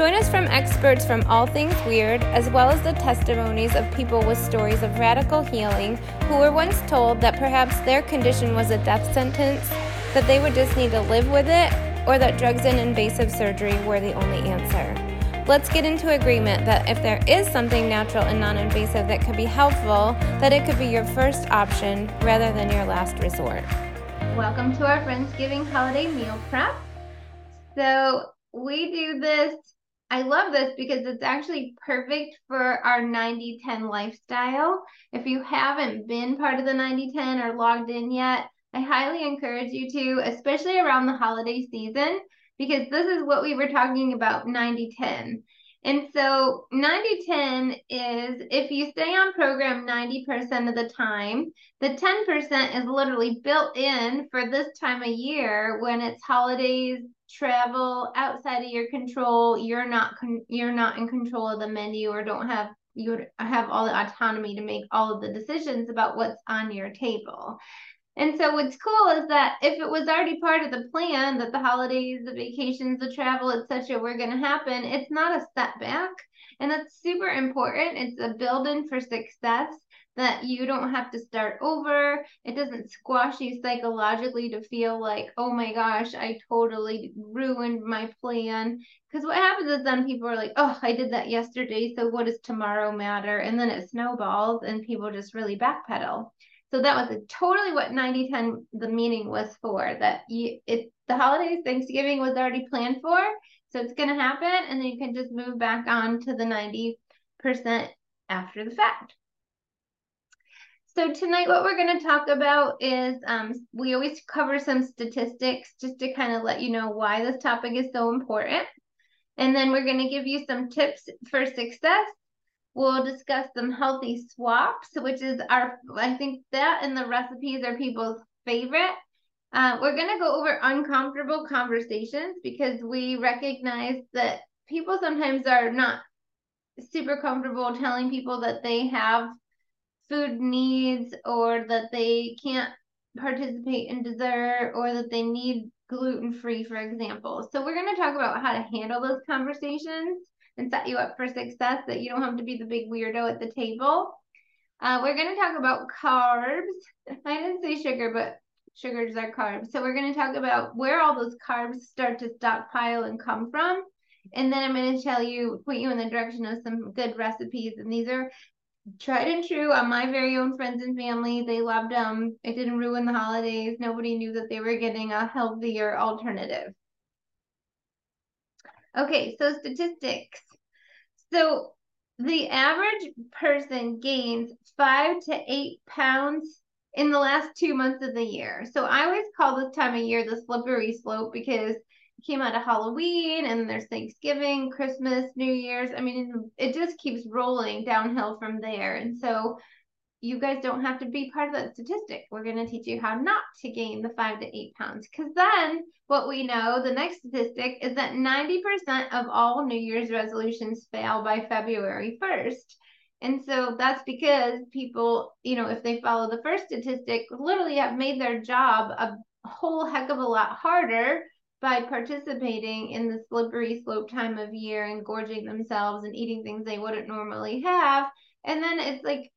Join us from experts from all things weird, as well as the testimonies of people with stories of radical healing who were once told that perhaps their condition was a death sentence, that they would just need to live with it, or that drugs and invasive surgery were the only answer. Let's get into agreement that if there is something natural and non invasive that could be helpful, that it could be your first option rather than your last resort. Welcome to our Friendsgiving holiday meal prep. So, we do this I love this because it's actually perfect for our 90 10 lifestyle. If you haven't been part of the 90 10 or logged in yet, I highly encourage you to, especially around the holiday season, because this is what we were talking about 90 10. And so 90 10 is if you stay on program 90% of the time, the 10% is literally built in for this time of year when it's holidays, travel outside of your control. You're not con- you're not in control of the menu or don't have you have all the autonomy to make all of the decisions about what's on your table and so what's cool is that if it was already part of the plan that the holidays the vacations the travel etc were going to happen it's not a setback and that's super important it's a build-in for success that you don't have to start over. It doesn't squash you psychologically to feel like, oh my gosh, I totally ruined my plan. Because what happens is then people are like, oh, I did that yesterday. So what does tomorrow matter? And then it snowballs and people just really backpedal. So that was totally what 90 10 the meaning was for that you it the holidays, Thanksgiving was already planned for. So it's gonna happen and then you can just move back on to the 90% after the fact. So tonight, what we're going to talk about is um, we always cover some statistics just to kind of let you know why this topic is so important. And then we're going to give you some tips for success. We'll discuss some healthy swaps, which is our, I think that and the recipes are people's favorite. Uh, we're going to go over uncomfortable conversations because we recognize that people sometimes are not super comfortable telling people that they have food needs or that they can't participate in dessert or that they need gluten free, for example. So, we're going to talk about how to handle those conversations and set you up for success that you don't have to be the big weirdo at the table. Uh, we're going to talk about carbs. I didn't say sugar, but sugars are carbs. So, we're going to talk about where all those carbs start to stockpile and come from. And then I'm going to tell you, point you in the direction of some good recipes. And these are tried and true on my very own friends and family. They loved them. It didn't ruin the holidays. Nobody knew that they were getting a healthier alternative. Okay, so statistics. So the average person gains five to eight pounds in the last two months of the year. So I always call this time of year the slippery slope because it came out of Halloween and there's Thanksgiving, Christmas, New Year's. I mean, it just keeps rolling downhill from there. And so you guys don't have to be part of that statistic. We're going to teach you how not to gain the five to eight pounds. Because then what we know, the next statistic is that 90% of all New Year's resolutions fail by February 1st. And so that's because people, you know, if they follow the first statistic, literally have made their job a whole heck of a lot harder by participating in the slippery slope time of year and gorging themselves and eating things they wouldn't normally have. And then it's like,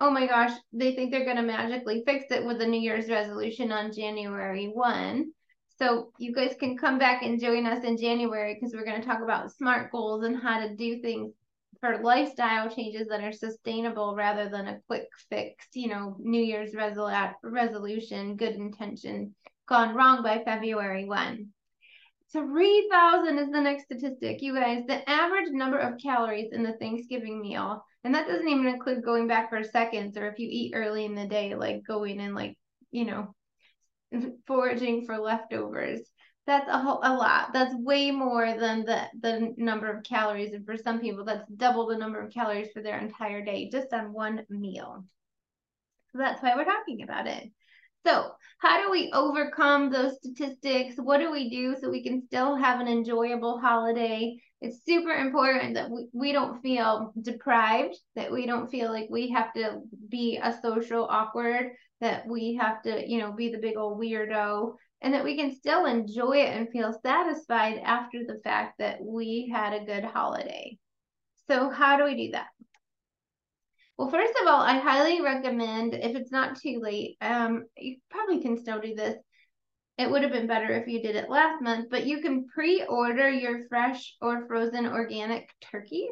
oh my gosh, they think they're going to magically fix it with a New Year's resolution on January 1. So you guys can come back and join us in January because we're going to talk about SMART goals and how to do things for lifestyle changes that are sustainable rather than a quick fix, you know, New Year's resol- resolution, good intention gone wrong by February 1. 3,000 is the next statistic. You guys, the average number of calories in the Thanksgiving meal, and that doesn't even include going back for seconds or if you eat early in the day, like going and like, you know, foraging for leftovers. That's a whole, a lot. That's way more than the the number of calories, and for some people, that's double the number of calories for their entire day just on one meal. So that's why we're talking about it. So, how do we overcome those statistics? What do we do so we can still have an enjoyable holiday? It's super important that we, we don't feel deprived, that we don't feel like we have to be a social awkward, that we have to, you know, be the big old weirdo, and that we can still enjoy it and feel satisfied after the fact that we had a good holiday. So, how do we do that? Well, first of all, I highly recommend if it's not too late, um, you probably can still do this. It would have been better if you did it last month, but you can pre-order your fresh or frozen organic turkey.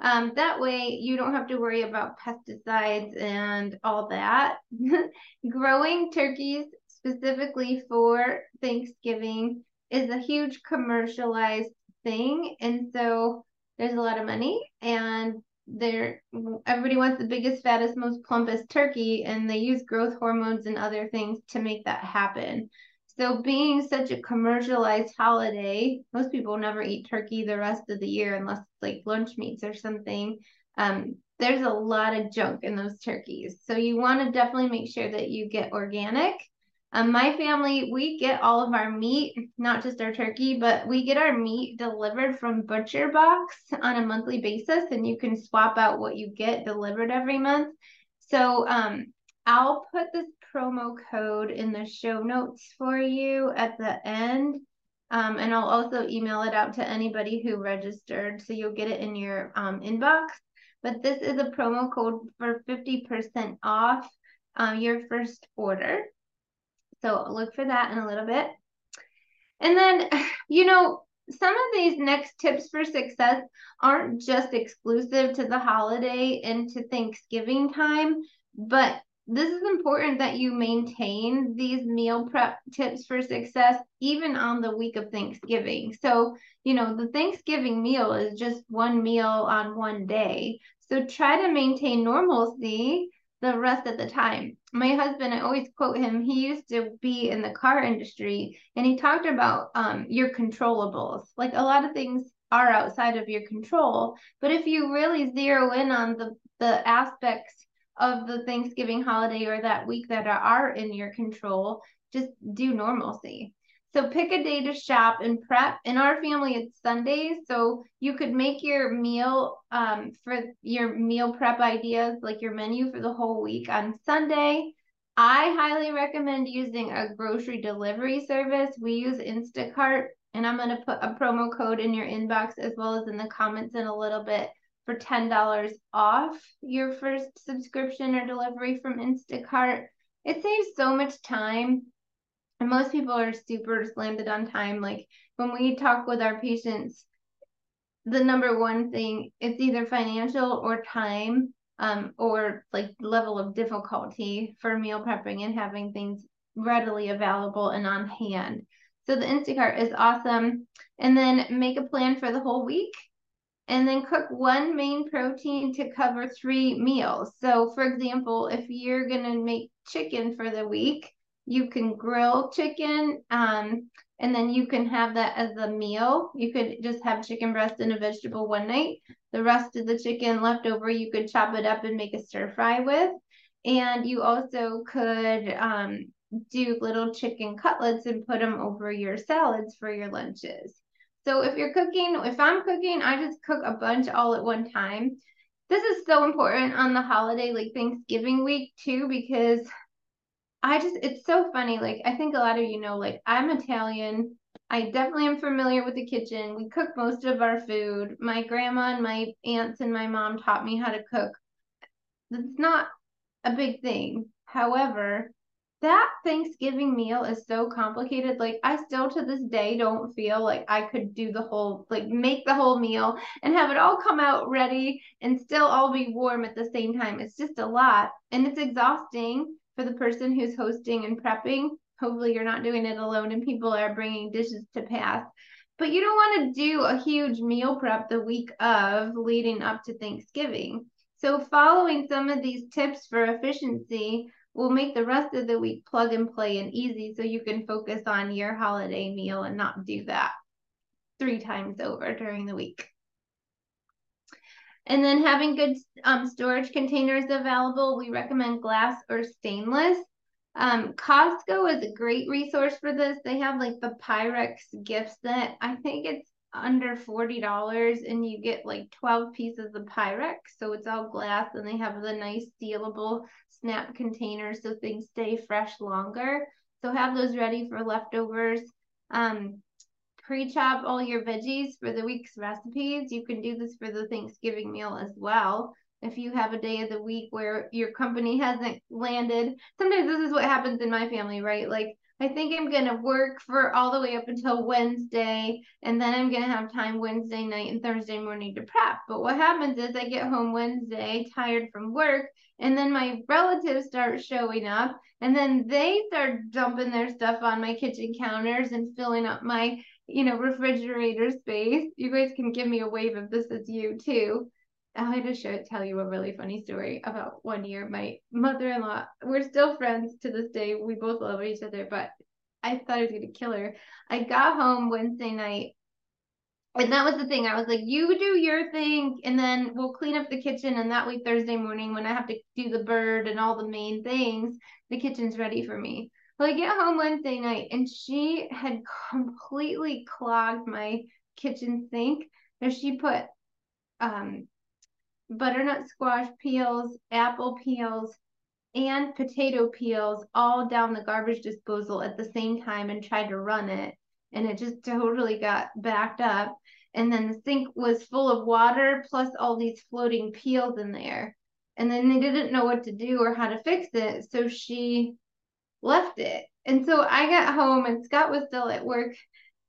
Um, that way you don't have to worry about pesticides and all that. Growing turkeys specifically for Thanksgiving is a huge commercialized thing. And so there's a lot of money and they're everybody wants the biggest, fattest, most plumpest turkey, and they use growth hormones and other things to make that happen. So, being such a commercialized holiday, most people never eat turkey the rest of the year unless it's like lunch meats or something. Um, there's a lot of junk in those turkeys. So, you want to definitely make sure that you get organic um, my family, we get all of our meat, not just our turkey, but we get our meat delivered from Butcher Box on a monthly basis, and you can swap out what you get delivered every month. So um, I'll put this promo code in the show notes for you at the end. Um, and I'll also email it out to anybody who registered. So you'll get it in your um, inbox. But this is a promo code for 50% off uh, your first order. So look for that in a little bit. And then, you know, some of these next tips for success aren't just exclusive to the holiday and to Thanksgiving time, but this is important that you maintain these meal prep tips for success even on the week of Thanksgiving. So, you know, the Thanksgiving meal is just one meal on one day. So try to maintain normalcy the rest of the time. My husband, I always quote him, he used to be in the car industry and he talked about um, your controllables. Like a lot of things are outside of your control, but if you really zero in on the, the aspects of the Thanksgiving holiday or that week that are in your control, just do normalcy. So pick a day to shop and prep. In our family, it's Sundays, so you could make your meal um, for your meal prep ideas, like your menu for the whole week on Sunday. I highly recommend using a grocery delivery service. We use Instacart, and I'm going to put a promo code in your inbox as well as in the comments in a little bit for $10 off your first subscription or delivery from Instacart. It saves so much time and most people are super slammed on time. Like when we talk with our patients, the number one thing it's either financial or time um, or like level of difficulty for meal prepping and having things readily available and on hand. So the Instacart is awesome. And then make a plan for the whole week. And then cook one main protein to cover three meals. So, for example, if you're going to make chicken for the week, you can grill chicken um, and then you can have that as a meal. You could just have chicken breast and a vegetable one night. The rest of the chicken left over, you could chop it up and make a stir fry with. And you also could um, do little chicken cutlets and put them over your salads for your lunches. So if you're cooking, if I'm cooking, I just cook a bunch all at one time. This is so important on the holiday, like Thanksgiving week too, because I just, it's so funny. Like, I think a lot of you know, like, I'm Italian. I definitely am familiar with the kitchen. We cook most of our food. My grandma and my aunts and my mom taught me how to cook. It's not a big thing. However, that Thanksgiving meal is so complicated. Like, I still to this day don't feel like I could do the whole, like, make the whole meal and have it all come out ready and still all be warm at the same time. It's just a lot and it's exhausting for the person who's hosting and prepping. Hopefully, you're not doing it alone and people are bringing dishes to pass. But you don't want to do a huge meal prep the week of leading up to Thanksgiving. So, following some of these tips for efficiency will make the rest of the week plug and play and easy so you can focus on your holiday meal and not do that three times over during the week. And then having good um, storage containers available, we recommend glass or stainless. Um, Costco is a great resource for this. They have like the Pyrex gift set. I think it's under $40 and you get like 12 pieces of Pyrex. So it's all glass and they have the nice sealable snap containers so things stay fresh longer. So have those ready for leftovers. Um, pre-chop all your veggies for the week's recipes. You can do this for the Thanksgiving meal as well. If you have a day of the week where your company hasn't landed, sometimes this is what happens in my family, right? Like I think I'm going to work for all the way up until Wednesday, and then I'm going to have time Wednesday night and Thursday morning to prep. But what happens is I get home Wednesday tired from work, and then my relatives start showing up, and then they start dumping their stuff on my kitchen counters and filling up my, you know, refrigerator space. You guys can give me a wave if this is you too. I had to show, tell you a really funny story about one year. My mother in law, we're still friends to this day. We both love each other, but I thought I was going to kill her. I got home Wednesday night, and that was the thing. I was like, you do your thing, and then we'll clean up the kitchen. And that way, Thursday morning, when I have to do the bird and all the main things, the kitchen's ready for me. Well, I get home Wednesday night, and she had completely clogged my kitchen sink. And she put um butternut squash peels, apple peels, and potato peels all down the garbage disposal at the same time and tried to run it. And it just totally got backed up. And then the sink was full of water plus all these floating peels in there. And then they didn't know what to do or how to fix it. So she left it. And so I got home and Scott was still at work.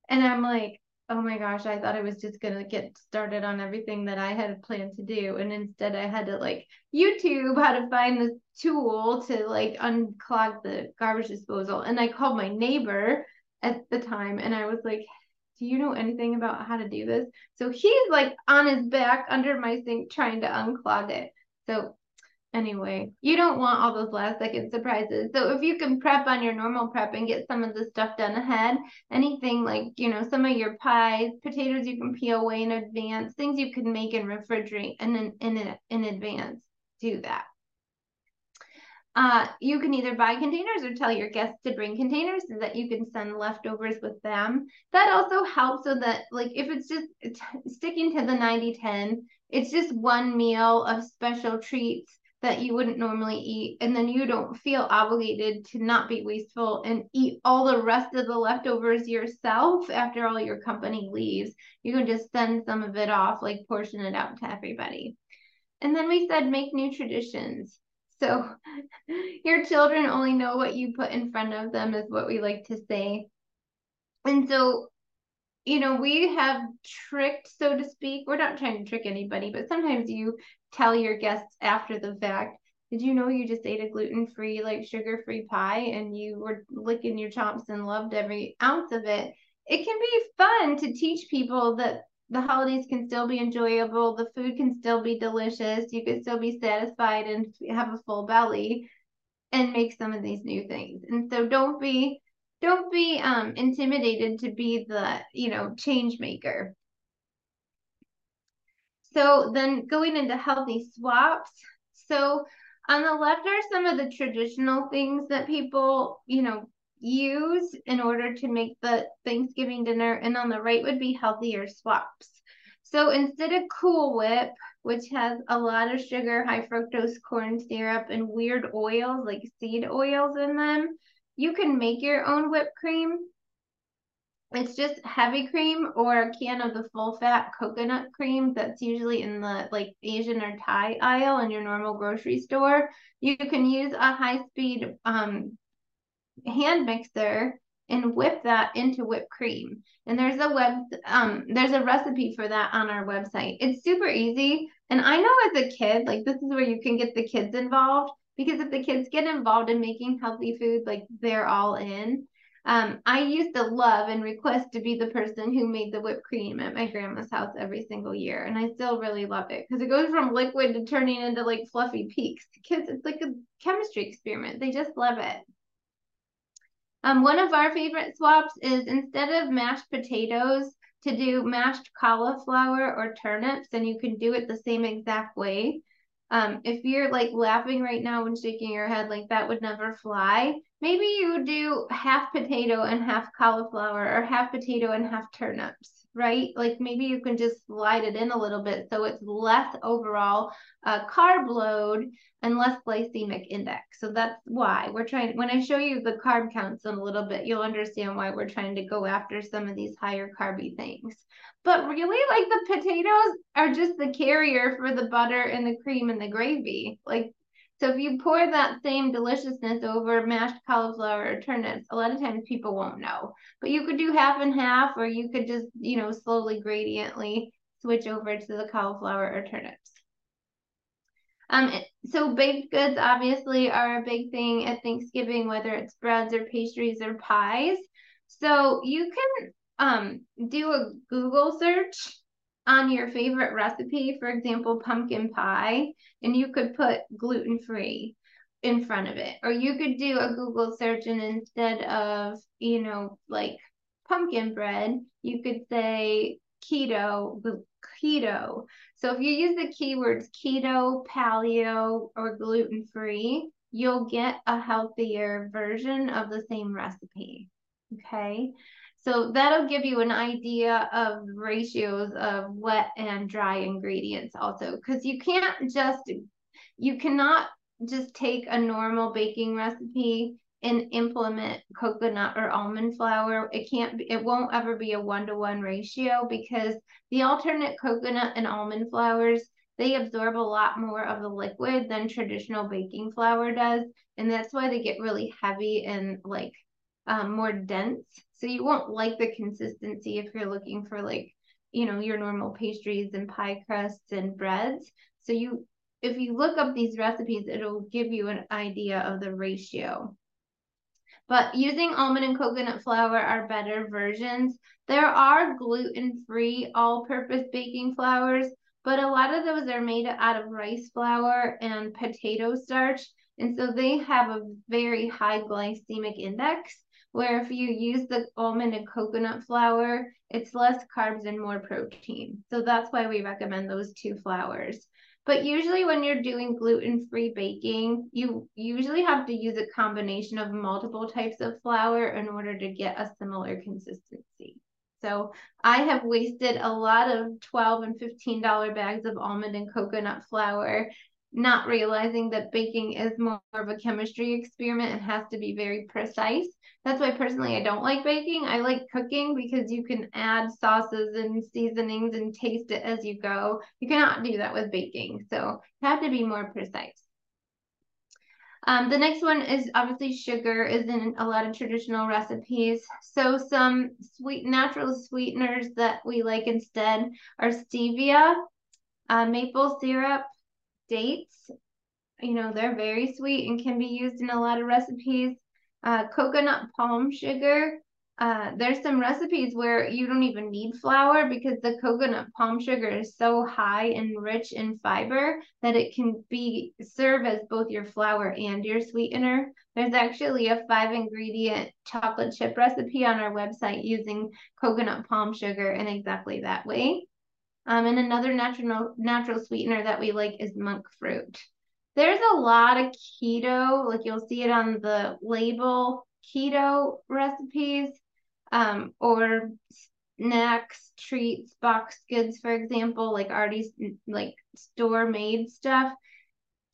And I'm like, oh my gosh, I thought I was just going to get started on everything that I had planned to do. And instead, I had to like YouTube how to find the tool to like unclog the garbage disposal. And I called my neighbor at the time and I was like, do you know anything about how to do this? So he's like on his back under my sink trying to unclog it. So anyway, you don't want all those last second surprises. So if you can prep on your normal prep and get some of the stuff done ahead, anything like, you know, some of your pies, potatoes you can peel away in advance, things you can make and refrigerate and in, in, in advance, do that. Uh, you can either buy containers or tell your guests to bring containers so that you can send leftovers with them. That also helps so that, like, if it's just sticking to the 90 10, it's just one meal of special treats that you wouldn't normally eat and then you don't feel obligated to not be wasteful and eat all the rest of the leftovers yourself after all your company leaves. You can just send some of it off like portion it out to everybody. And then we said make new traditions. So your children only know what you put in front of them is what we like to say. And so you know, we have tricked, so to speak. We're not trying to trick anybody, but sometimes you tell your guests after the fact, did you know you just ate a gluten free, like sugar free pie and you were licking your chops and loved every ounce of it? It can be fun to teach people that the holidays can still be enjoyable, the food can still be delicious, you can still be satisfied and have a full belly and make some of these new things. And so don't be don't be um intimidated to be the you know change maker. So then going into healthy swaps. So on the left are some of the traditional things that people you know use in order to make the thanksgiving dinner and on the right would be healthier swaps. So instead of cool whip which has a lot of sugar high fructose corn syrup and weird oils like seed oils in them you can make your own whipped cream. It's just heavy cream or a can of the full fat coconut cream that's usually in the like Asian or Thai aisle in your normal grocery store. You can use a high speed um, hand mixer and whip that into whipped cream. And there's a web um there's a recipe for that on our website. It's super easy. And I know as a kid, like this is where you can get the kids involved because if the kids get involved in making healthy food, like they're all in. Um, I used to love and request to be the person who made the whipped cream at my grandma's house every single year. And I still really love it because it goes from liquid to turning into like fluffy peaks. Kids, it's like a chemistry experiment. They just love it. Um, one of our favorite swaps is instead of mashed potatoes, to do mashed cauliflower or turnips, and you can do it the same exact way. Um, if you're like laughing right now and shaking your head like that would never fly, maybe you do half potato and half cauliflower or half potato and half turnips, right? Like maybe you can just slide it in a little bit so it's less overall uh, carb load and less glycemic index. So that's why we're trying, when I show you the carb counts in a little bit, you'll understand why we're trying to go after some of these higher carby things. But really, like the potatoes are just the carrier for the butter and the cream and the gravy. Like, so if you pour that same deliciousness over mashed cauliflower or turnips, a lot of times people won't know. But you could do half and half, or you could just, you know, slowly gradiently switch over to the cauliflower or turnips. Um, so baked goods obviously are a big thing at Thanksgiving, whether it's breads or pastries or pies. So you can um, do a Google search on your favorite recipe, for example, pumpkin pie, and you could put gluten free in front of it. Or you could do a Google search and instead of, you know, like pumpkin bread, you could say keto, keto. So if you use the keywords keto, paleo, or gluten free, you'll get a healthier version of the same recipe. Okay. So that'll give you an idea of ratios of wet and dry ingredients also, because you can't just, you cannot just take a normal baking recipe and implement coconut or almond flour. It can't be, it won't ever be a one to one ratio because the alternate coconut and almond flours, they absorb a lot more of the liquid than traditional baking flour does. And that's why they get really heavy and like um, more dense. So you won't like the consistency if you're looking for like, you know, your normal pastries and pie crusts and breads. So you, if you look up these recipes, it'll give you an idea of the ratio. But using almond and coconut flour are better versions. There are gluten-free all-purpose baking flours, but a lot of those are made out of rice flour and potato starch. And so they have a very high glycemic index where if you use the almond and coconut flour, it's less carbs and more protein. So that's why we recommend those two flours. But usually when you're doing gluten-free baking, you usually have to use a combination of multiple types of flour in order to get a similar consistency. So I have wasted a lot of 12 and $15 bags of almond and coconut flour not realizing that baking is more of a chemistry experiment and has to be very precise. That's why personally I don't like baking. I like cooking because you can add sauces and seasonings and taste it as you go. You cannot do that with baking. So you have to be more precise. Um, the next one is obviously sugar is in a lot of traditional recipes. So some sweet natural sweeteners that we like instead are stevia, uh, maple syrup, dates. You know, they're very sweet and can be used in a lot of recipes. Uh, coconut palm sugar. Uh, there's some recipes where you don't even need flour because the coconut palm sugar is so high and rich in fiber that it can be serve as both your flour and your sweetener. There's actually a five ingredient chocolate chip recipe on our website using coconut palm sugar in exactly that way. Um, and another natural natural sweetener that we like is monk fruit. There's a lot of keto, like you'll see it on the label, keto recipes, um, or snacks, treats, box goods, for example, like already like store made stuff.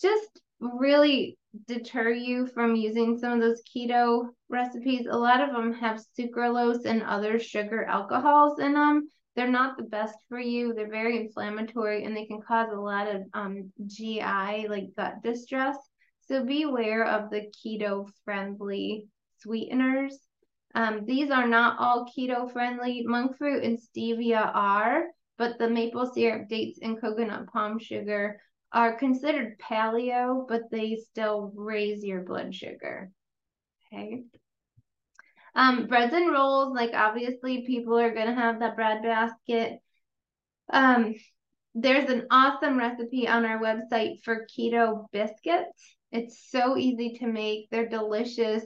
Just really deter you from using some of those keto recipes. A lot of them have sucralose and other sugar alcohols in them they're not the best for you. They're very inflammatory and they can cause a lot of um, GI, like gut distress. So beware of the keto friendly sweeteners. Um, these are not all keto friendly. Monk fruit and stevia are, but the maple syrup, dates, and coconut palm sugar are considered paleo, but they still raise your blood sugar. Okay. Um, breads and rolls, like obviously people are gonna have that bread basket. Um, there's an awesome recipe on our website for keto biscuits. It's so easy to make. They're delicious.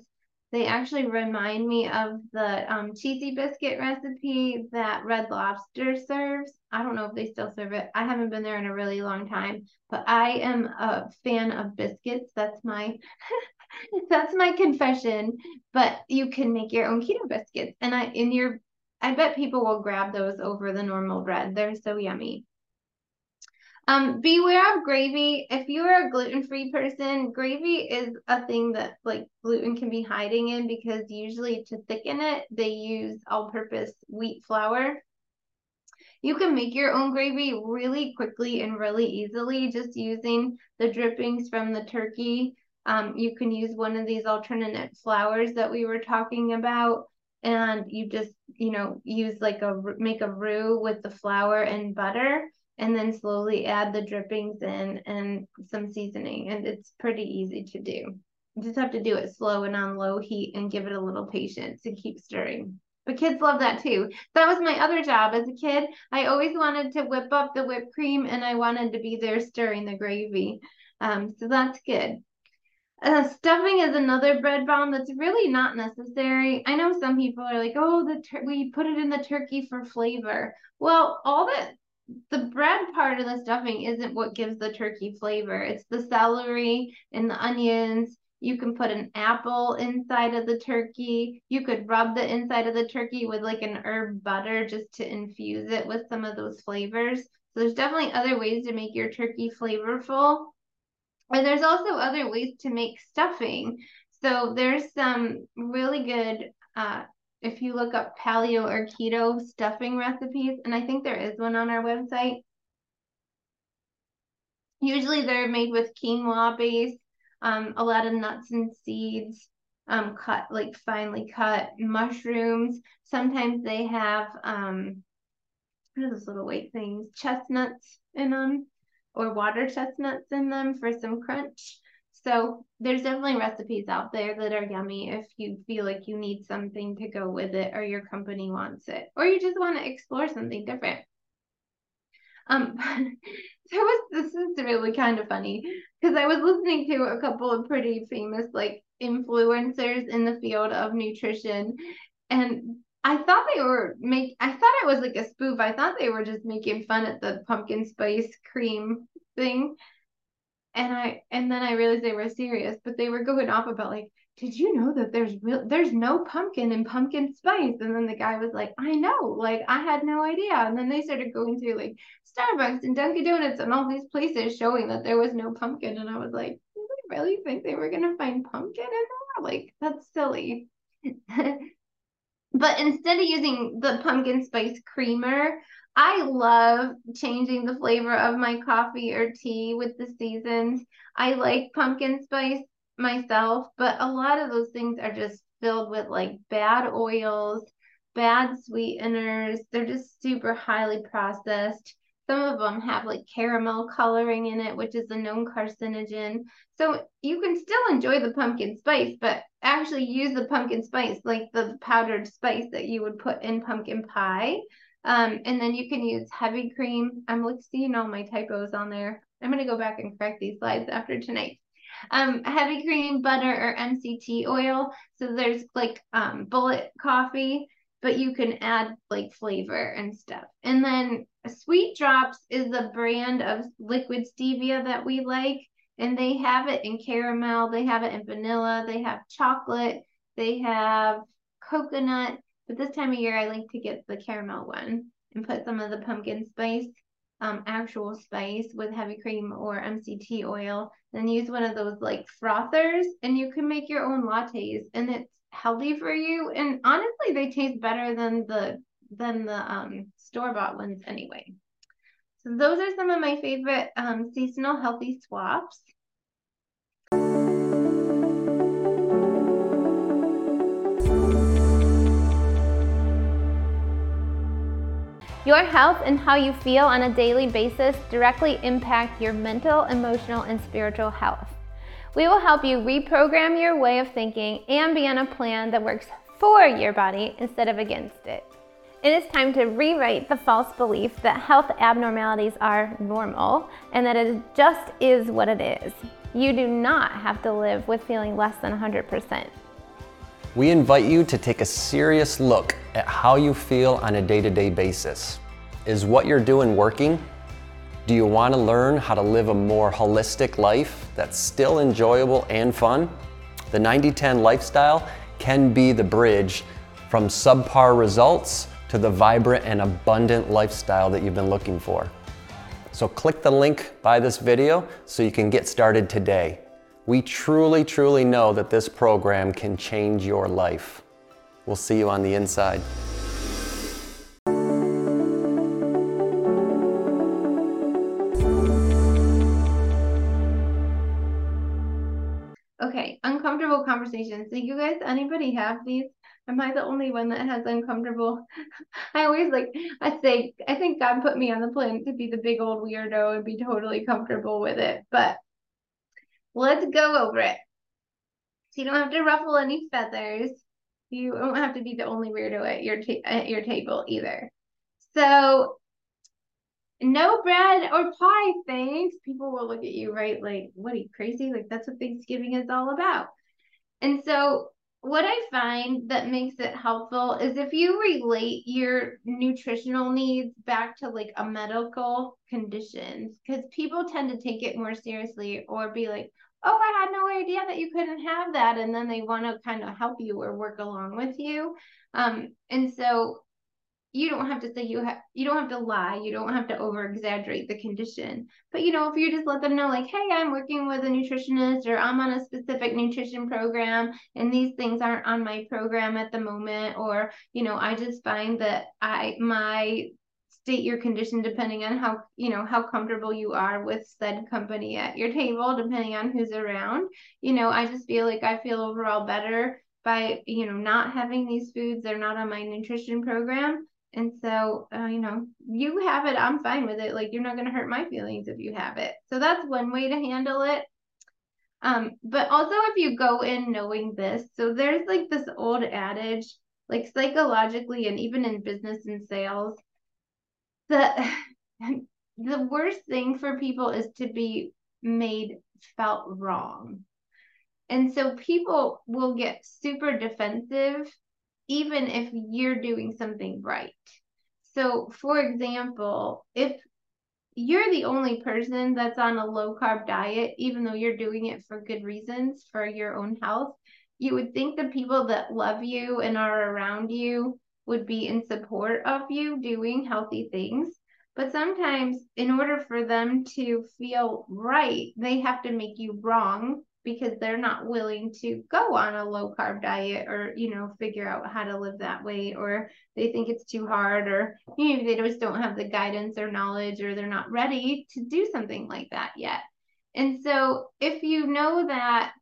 They actually remind me of the um, cheesy biscuit recipe that Red Lobster serves. I don't know if they still serve it. I haven't been there in a really long time, but I am a fan of biscuits. That's my that's my confession. But you can make your own keto biscuits, and I in your I bet people will grab those over the normal bread. They're so yummy. Um, beware of gravy. If you are a gluten-free person, gravy is a thing that like gluten can be hiding in because usually to thicken it, they use all-purpose wheat flour. You can make your own gravy really quickly and really easily just using the drippings from the turkey. Um, you can use one of these alternate flours that we were talking about and you just, you know, use like a, make a roux with the flour and butter and then slowly add the drippings in and some seasoning. And it's pretty easy to do. You just have to do it slow and on low heat and give it a little patience and keep stirring. But kids love that too. That was my other job as a kid. I always wanted to whip up the whipped cream and I wanted to be there stirring the gravy. Um, so that's good. Uh, stuffing is another bread bomb that's really not necessary. I know some people are like, "Oh, the we put it in the turkey for flavor." Well, all that the bread part of the stuffing isn't what gives the turkey flavor. It's the celery and the onions. You can put an apple inside of the turkey. You could rub the inside of the turkey with like an herb butter just to infuse it with some of those flavors. So there's definitely other ways to make your turkey flavorful. And there's also other ways to make stuffing. So there's some really good uh, if you look up paleo or keto stuffing recipes, and I think there is one on our website. Usually they're made with quinoa base, um, a lot of nuts and seeds, um, cut like finely cut mushrooms. Sometimes they have um, what are those little white things? Chestnuts in them, or water chestnuts in them for some crunch. So there's definitely recipes out there that are yummy if you feel like you need something to go with it or your company wants it or you just want to explore something different. Um, there was this is really kind of funny because I was listening to a couple of pretty famous like influencers in the field of nutrition and I thought they were make I thought it was like a spoof. I thought they were just making fun at the pumpkin spice cream thing and I and then I realized they were serious, but they were going off about like, did you know that there's real there's no pumpkin in pumpkin spice? And then the guy was like, I know, like I had no idea. And then they started going through like Starbucks and Dunkin' Donuts and all these places showing that there was no pumpkin. And I was like, do they really think they were gonna find pumpkin in there? Like that's silly. but instead of using the pumpkin spice creamer, I love changing the flavor of my coffee or tea with the seasons. I like pumpkin spice myself, but a lot of those things are just filled with like bad oils, bad sweeteners. They're just super highly processed. Some of them have like caramel coloring in it, which is a known carcinogen. So you can still enjoy the pumpkin spice, but actually use the pumpkin spice like the powdered spice that you would put in pumpkin pie um, and then you can use heavy cream. I'm like seeing all my typos on there. I'm going to go back and correct these slides after tonight. Um, heavy cream, butter, or MCT oil. So there's like um, bullet coffee, but you can add like flavor and stuff. And then Sweet Drops is a brand of liquid stevia that we like. And they have it in caramel, they have it in vanilla, they have chocolate, they have coconut, but this time of year, I like to get the caramel one and put some of the pumpkin spice, um, actual spice with heavy cream or MCT oil. Then use one of those like frothers, and you can make your own lattes, and it's healthy for you. And honestly, they taste better than the than the um, store bought ones anyway. So those are some of my favorite um, seasonal healthy swaps. Your health and how you feel on a daily basis directly impact your mental, emotional, and spiritual health. We will help you reprogram your way of thinking and be on a plan that works for your body instead of against it. It is time to rewrite the false belief that health abnormalities are normal and that it just is what it is. You do not have to live with feeling less than 100%. We invite you to take a serious look at how you feel on a day to day basis. Is what you're doing working? Do you want to learn how to live a more holistic life that's still enjoyable and fun? The 90 10 lifestyle can be the bridge from subpar results to the vibrant and abundant lifestyle that you've been looking for. So click the link by this video so you can get started today. We truly, truly know that this program can change your life. We'll see you on the inside. Okay, uncomfortable conversations. Do you guys, anybody have these? Am I the only one that has uncomfortable? I always like, I say, I think God put me on the planet to be the big old weirdo and be totally comfortable with it. But let's go over it. So you don't have to ruffle any feathers. You don't have to be the only weirdo at your ta- at your table either. So no bread or pie, thanks. People will look at you, right? Like, what are you crazy? Like, that's what Thanksgiving is all about. And so what I find that makes it helpful is if you relate your nutritional needs back to like a medical condition, because people tend to take it more seriously or be like, oh, I had no idea that you couldn't have that. And then they want to kind of help you or work along with you. Um, and so you don't have to say you have you don't have to lie you don't have to over exaggerate the condition. But you know if you just let them know like hey i'm working with a nutritionist or i'm on a specific nutrition program and these things aren't on my program at the moment or you know i just find that i my state your condition depending on how you know how comfortable you are with said company at your table depending on who's around. You know i just feel like i feel overall better by you know not having these foods they're not on my nutrition program and so, uh, you know, you have it, I'm fine with it. Like, you're not going to hurt my feelings if you have it. So, that's one way to handle it. Um, but also, if you go in knowing this, so there's like this old adage, like psychologically, and even in business and sales, that the worst thing for people is to be made felt wrong. And so people will get super defensive even if you're doing something right. So, for example, if you're the only person that's on a low carb diet, even though you're doing it for good reasons for your own health, you would think the people that love you and are around you would be in support of you doing healthy things. But sometimes, in order for them to feel right, they have to make you wrong because they're not willing to go on a low carb diet or you know figure out how to live that way or they think it's too hard or maybe they just don't have the guidance or knowledge or they're not ready to do something like that yet. And so if you know that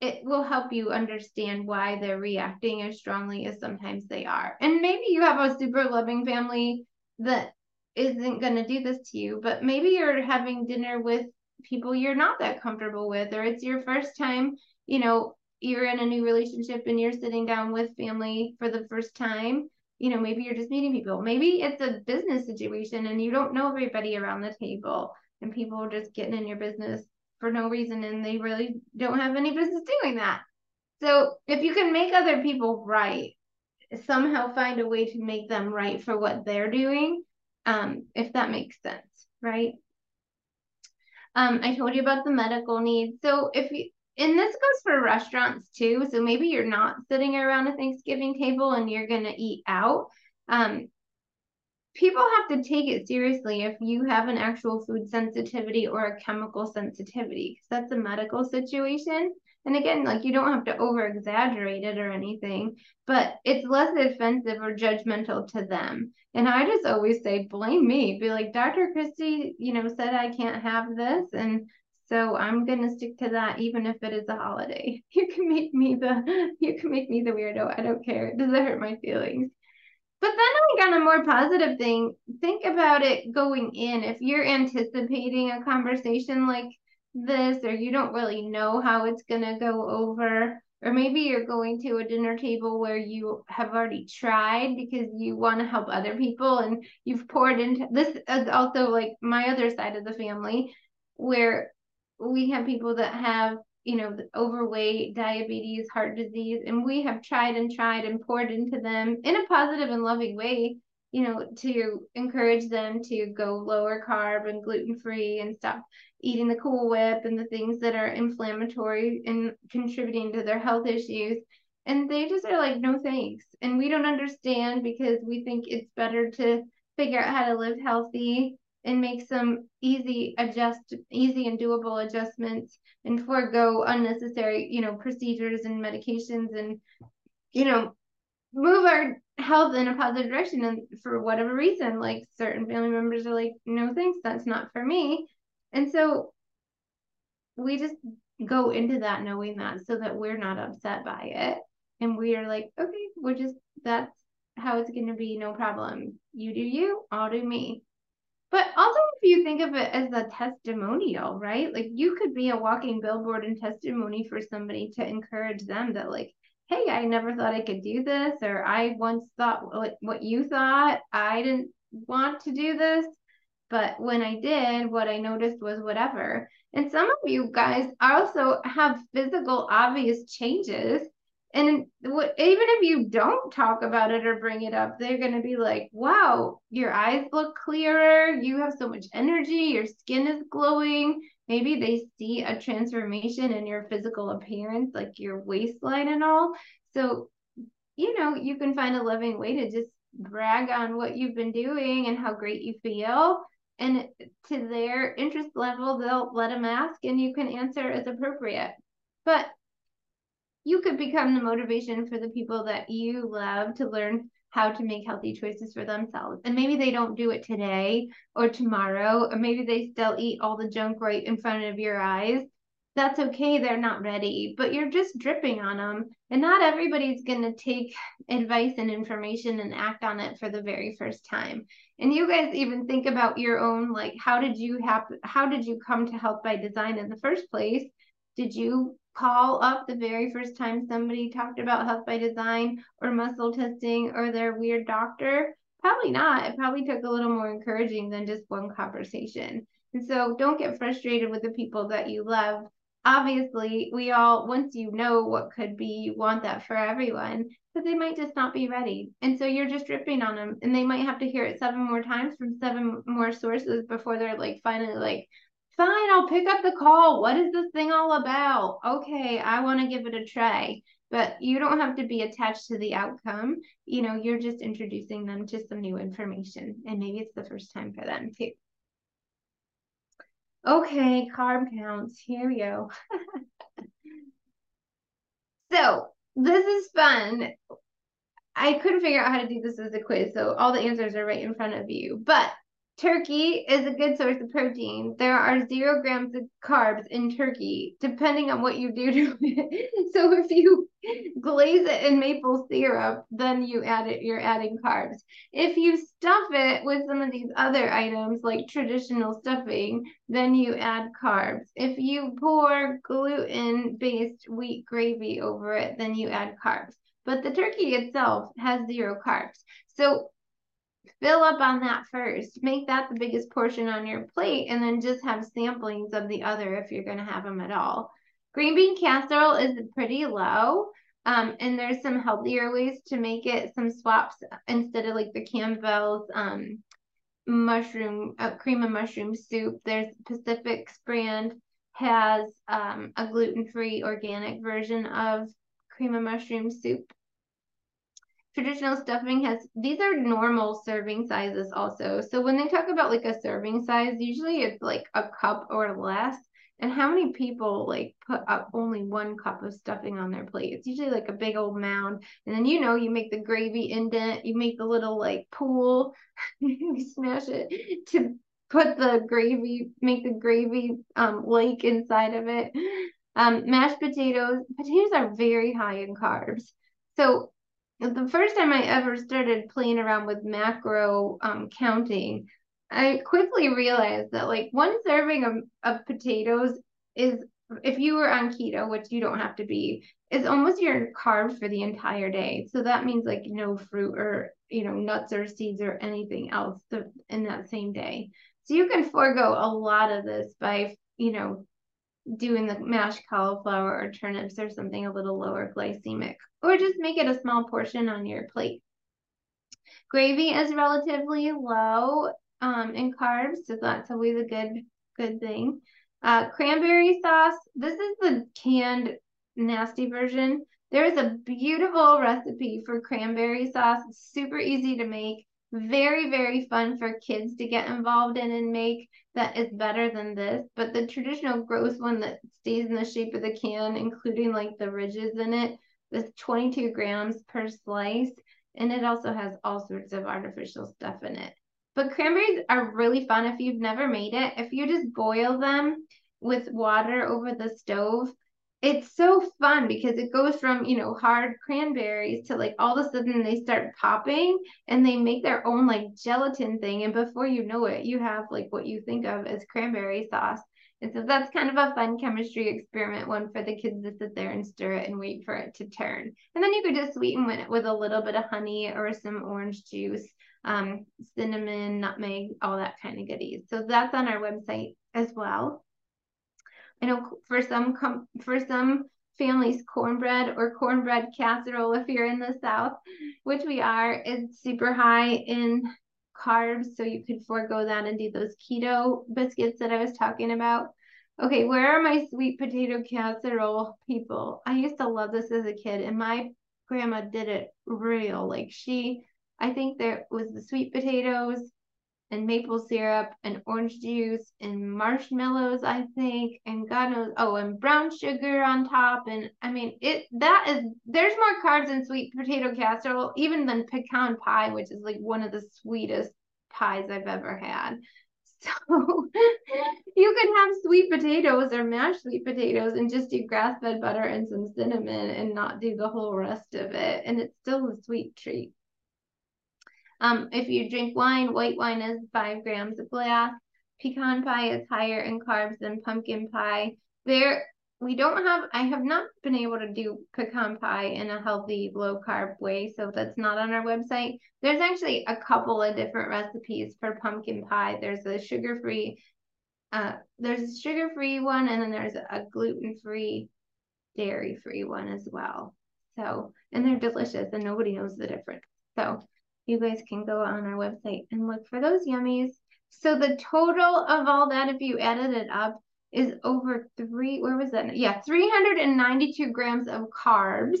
it will help you understand why they're reacting as strongly as sometimes they are. And maybe you have a super loving family that isn't going to do this to you but maybe you're having dinner with people you're not that comfortable with, or it's your first time, you know, you're in a new relationship and you're sitting down with family for the first time. You know, maybe you're just meeting people. Maybe it's a business situation and you don't know everybody around the table and people are just getting in your business for no reason and they really don't have any business doing that. So if you can make other people right, somehow find a way to make them right for what they're doing, um, if that makes sense, right? Um, I told you about the medical needs. So if you, and this goes for restaurants too. So maybe you're not sitting around a Thanksgiving table and you're going to eat out. Um, people have to take it seriously if you have an actual food sensitivity or a chemical sensitivity because that's a medical situation. And again, like you don't have to over exaggerate it or anything, but it's less offensive or judgmental to them. And I just always say, blame me. Be like, Dr. Kristy you know, said I can't have this. And so I'm gonna stick to that even if it is a holiday. You can make me the you can make me the weirdo. I don't care. It doesn't hurt my feelings. But then like on a more positive thing, think about it going in. If you're anticipating a conversation like this or you don't really know how it's going to go over or maybe you're going to a dinner table where you have already tried because you want to help other people and you've poured into this is also like my other side of the family where we have people that have you know, overweight, diabetes, heart disease, and we have tried and tried and poured into them in a positive and loving way, you know, to encourage them to go lower carb and gluten free and stop eating the Cool Whip and the things that are inflammatory and contributing to their health issues. And they just are like, no thanks. And we don't understand because we think it's better to figure out how to live healthy and make some easy adjust easy and doable adjustments and forego unnecessary you know procedures and medications and you know move our health in a positive direction and for whatever reason like certain family members are like no thanks that's not for me and so we just go into that knowing that so that we're not upset by it and we are like okay we're just that's how it's going to be no problem you do you i'll do me but also, if you think of it as a testimonial, right? Like you could be a walking billboard and testimony for somebody to encourage them that, like, hey, I never thought I could do this, or I once thought what, what you thought. I didn't want to do this, but when I did, what I noticed was whatever. And some of you guys also have physical, obvious changes and even if you don't talk about it or bring it up, they're going to be like, wow, your eyes look clearer. You have so much energy. Your skin is glowing. Maybe they see a transformation in your physical appearance, like your waistline and all. So, you know, you can find a loving way to just brag on what you've been doing and how great you feel. And to their interest level, they'll let them ask and you can answer as appropriate. But you could become the motivation for the people that you love to learn how to make healthy choices for themselves. And maybe they don't do it today or tomorrow, or maybe they still eat all the junk right in front of your eyes. That's okay. They're not ready, but you're just dripping on them. And not everybody's going to take advice and information and act on it for the very first time. And you guys even think about your own like, how did you have, how did you come to Health by Design in the first place? Did you call up the very first time somebody talked about health by design or muscle testing or their weird doctor? Probably not. It probably took a little more encouraging than just one conversation. And so don't get frustrated with the people that you love. Obviously, we all, once you know what could be, you want that for everyone, but they might just not be ready. And so you're just ripping on them, and they might have to hear it seven more times from seven more sources before they're like finally like, fine, I'll pick up the call. What is this thing all about? Okay, I want to give it a try. But you don't have to be attached to the outcome. You know, you're just introducing them to some new information. And maybe it's the first time for them too. Okay, carb counts. Here we go. so this is fun. I couldn't figure out how to do this as a quiz, so all the answers are right in front of you. But Turkey is a good source of protein. There are zero grams of carbs in turkey, depending on what you do to it. So if you glaze it in maple syrup, then you add it, you're adding carbs. If you stuff it with some of these other items like traditional stuffing, then you add carbs. If you pour gluten-based wheat gravy over it, then you add carbs. But the turkey itself has zero carbs. So fill up on that first. Make that the biggest portion on your plate and then just have samplings of the other if you're going to have them at all. Green bean casserole is pretty low. Um, and there's some healthier ways to make it, some swaps instead of like the Campbell's um, mushroom, uh, cream of mushroom soup. There's Pacific's brand has um, a gluten-free organic version of cream of mushroom soup traditional stuffing has these are normal serving sizes also. So when they talk about like a serving size usually it's like a cup or less. And how many people like put up only one cup of stuffing on their plate? It's usually like a big old mound. And then you know you make the gravy indent you make the little like pool you smash it to put the gravy make the gravy um lake inside of it. Um mashed potatoes potatoes are very high in carbs. So the first time I ever started playing around with macro um, counting, I quickly realized that like one serving of, of potatoes is, if you were on keto, which you don't have to be, is almost your carb for the entire day. So that means like no fruit or you know nuts or seeds or anything else in that same day. So you can forego a lot of this by you know doing the mashed cauliflower or turnips or something a little lower glycemic, or just make it a small portion on your plate. Gravy is relatively low um, in carbs, so that's always a good good thing. Uh, cranberry sauce. This is the canned nasty version. There is a beautiful recipe for cranberry sauce. It's super easy to make. Very, very fun for kids to get involved in and make that is better than this. But the traditional gross one that stays in the shape of the can, including like the ridges in it, is 22 grams per slice. And it also has all sorts of artificial stuff in it. But cranberries are really fun if you've never made it. If you just boil them with water over the stove, it's so fun because it goes from you know hard cranberries to like all of a sudden they start popping and they make their own like gelatin thing. And before you know it you have like what you think of as cranberry sauce. And so that's kind of a fun chemistry experiment one for the kids to sit there and stir it and wait for it to turn. And then you could just sweeten it with a little bit of honey or some orange juice um, cinnamon nutmeg all that kind of goodies. So that's on our website as well I know for some com- for some families, cornbread or cornbread casserole, if you're in the South, which we are, is super high in carbs. So you could forego that and do those keto biscuits that I was talking about. Okay, where are my sweet potato casserole people? I used to love this as a kid, and my grandma did it real. Like she, I think there was the sweet potatoes, and maple syrup and orange juice and marshmallows, I think, and God knows, oh, and brown sugar on top. And I mean, it that is there's more carbs in sweet potato casserole, even than pecan pie, which is like one of the sweetest pies I've ever had. So you can have sweet potatoes or mashed sweet potatoes and just do grass fed butter and some cinnamon and not do the whole rest of it. And it's still a sweet treat. Um, if you drink wine, white wine is five grams a glass. Pecan pie is higher in carbs than pumpkin pie. There, we don't have, I have not been able to do pecan pie in a healthy, low carb way, so that's not on our website. There's actually a couple of different recipes for pumpkin pie. There's a sugar free, uh, there's a sugar free one, and then there's a gluten free, dairy free one as well. So, and they're delicious, and nobody knows the difference. So, you guys can go on our website and look for those yummies. So the total of all that, if you added it up, is over three, where was that? Yeah, 392 grams of carbs.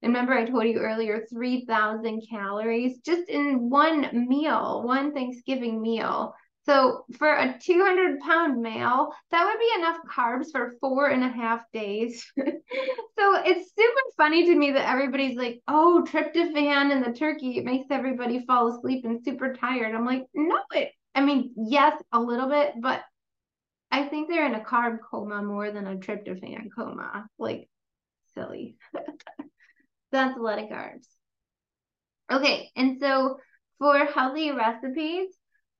And remember, I told you earlier, 3,000 calories just in one meal, one Thanksgiving meal. So for a 200 pound male, that would be enough carbs for four and a half days. so it's super funny to me that everybody's like, oh, tryptophan in the turkey, it makes everybody fall asleep and super tired. I'm like, no, it, I mean, yes, a little bit, but I think they're in a carb coma more than a tryptophan coma. Like, silly. That's a lot of carbs. Okay, and so for healthy recipes,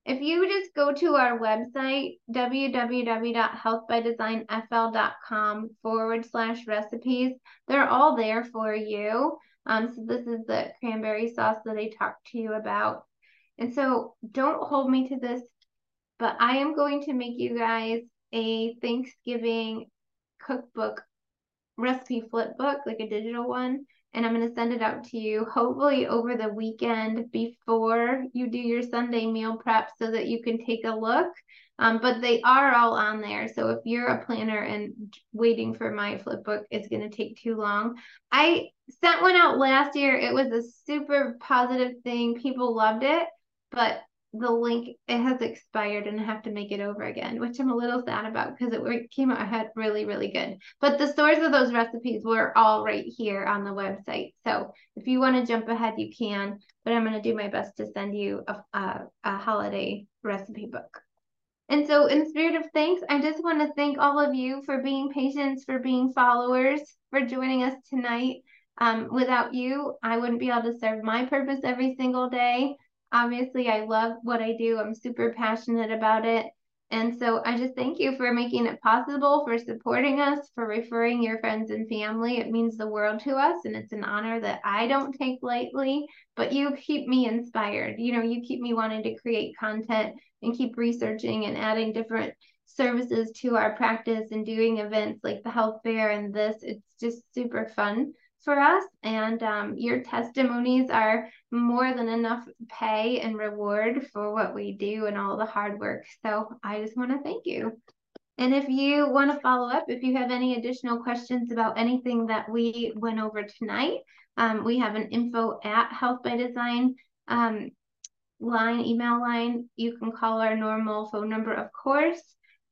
if you just go to our website, www.healthbydesignfl.com forward slash recipes, they're all there for you. Um, so this is the cranberry sauce that I talked to you about. And so don't hold me to this, but I am going to make you guys a Thanksgiving cookbook recipe flip book, like a digital one and I'm going to send it out to you hopefully over the weekend before you do your Sunday meal prep so that you can take a look. Um, but they are all on there. So if you're a planner and waiting for my flip book, it's going to take too long. I sent one out last year. It was a super positive thing. People loved it, but the link it has expired and I have to make it over again, which I'm a little sad about because it came out ahead really, really good. But the source of those recipes were all right here on the website. So if you want to jump ahead, you can. But I'm going to do my best to send you a, a, a holiday recipe book. And so, in spirit of thanks, I just want to thank all of you for being patients, for being followers, for joining us tonight. Um, without you, I wouldn't be able to serve my purpose every single day. Obviously, I love what I do. I'm super passionate about it. And so I just thank you for making it possible, for supporting us, for referring your friends and family. It means the world to us, and it's an honor that I don't take lightly, but you keep me inspired. You know, you keep me wanting to create content and keep researching and adding different services to our practice and doing events like the health fair and this. It's just super fun for us. And um, your testimonies are more than enough pay and reward for what we do and all the hard work. So I just want to thank you. And if you want to follow up, if you have any additional questions about anything that we went over tonight, um, we have an info at Health by Design um, line, email line. You can call our normal phone number, of course.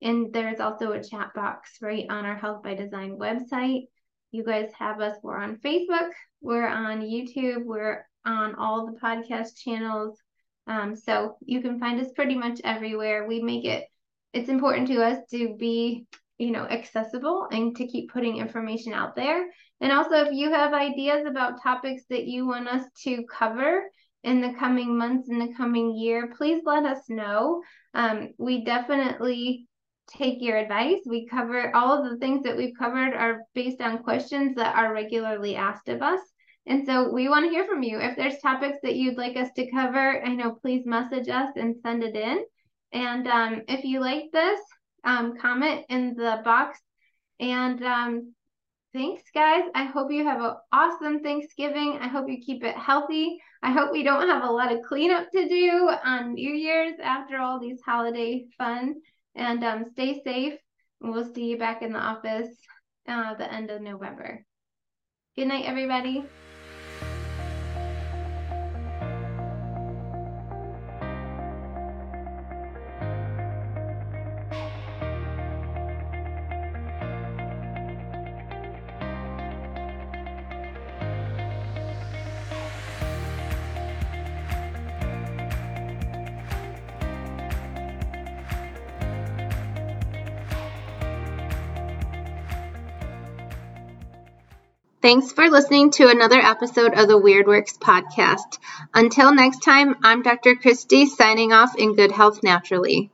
And there's also a chat box right on our Health by Design website. You guys have us. We're on Facebook, we're on YouTube, we're on all the podcast channels. Um, so you can find us pretty much everywhere. We make it, it's important to us to be, you know, accessible and to keep putting information out there. And also, if you have ideas about topics that you want us to cover, in the coming months in the coming year please let us know um, we definitely take your advice. We cover all of the things that we've covered are based on questions that are regularly asked of us. And so we want to hear from you. If there's topics that you'd like us to cover, I know please message us and send it in. And um, if you like this, um, comment in the box. And um, thanks, guys. I hope you have an awesome Thanksgiving. I hope you keep it healthy. I hope we don't have a lot of cleanup to do on New Year's after all these holiday fun and um, stay safe. We'll see you back in the office uh, the end of November. Good night, everybody. Thanks for listening to another episode of the Weird Works podcast. Until next time, I'm Dr. Kristy signing off in good health naturally.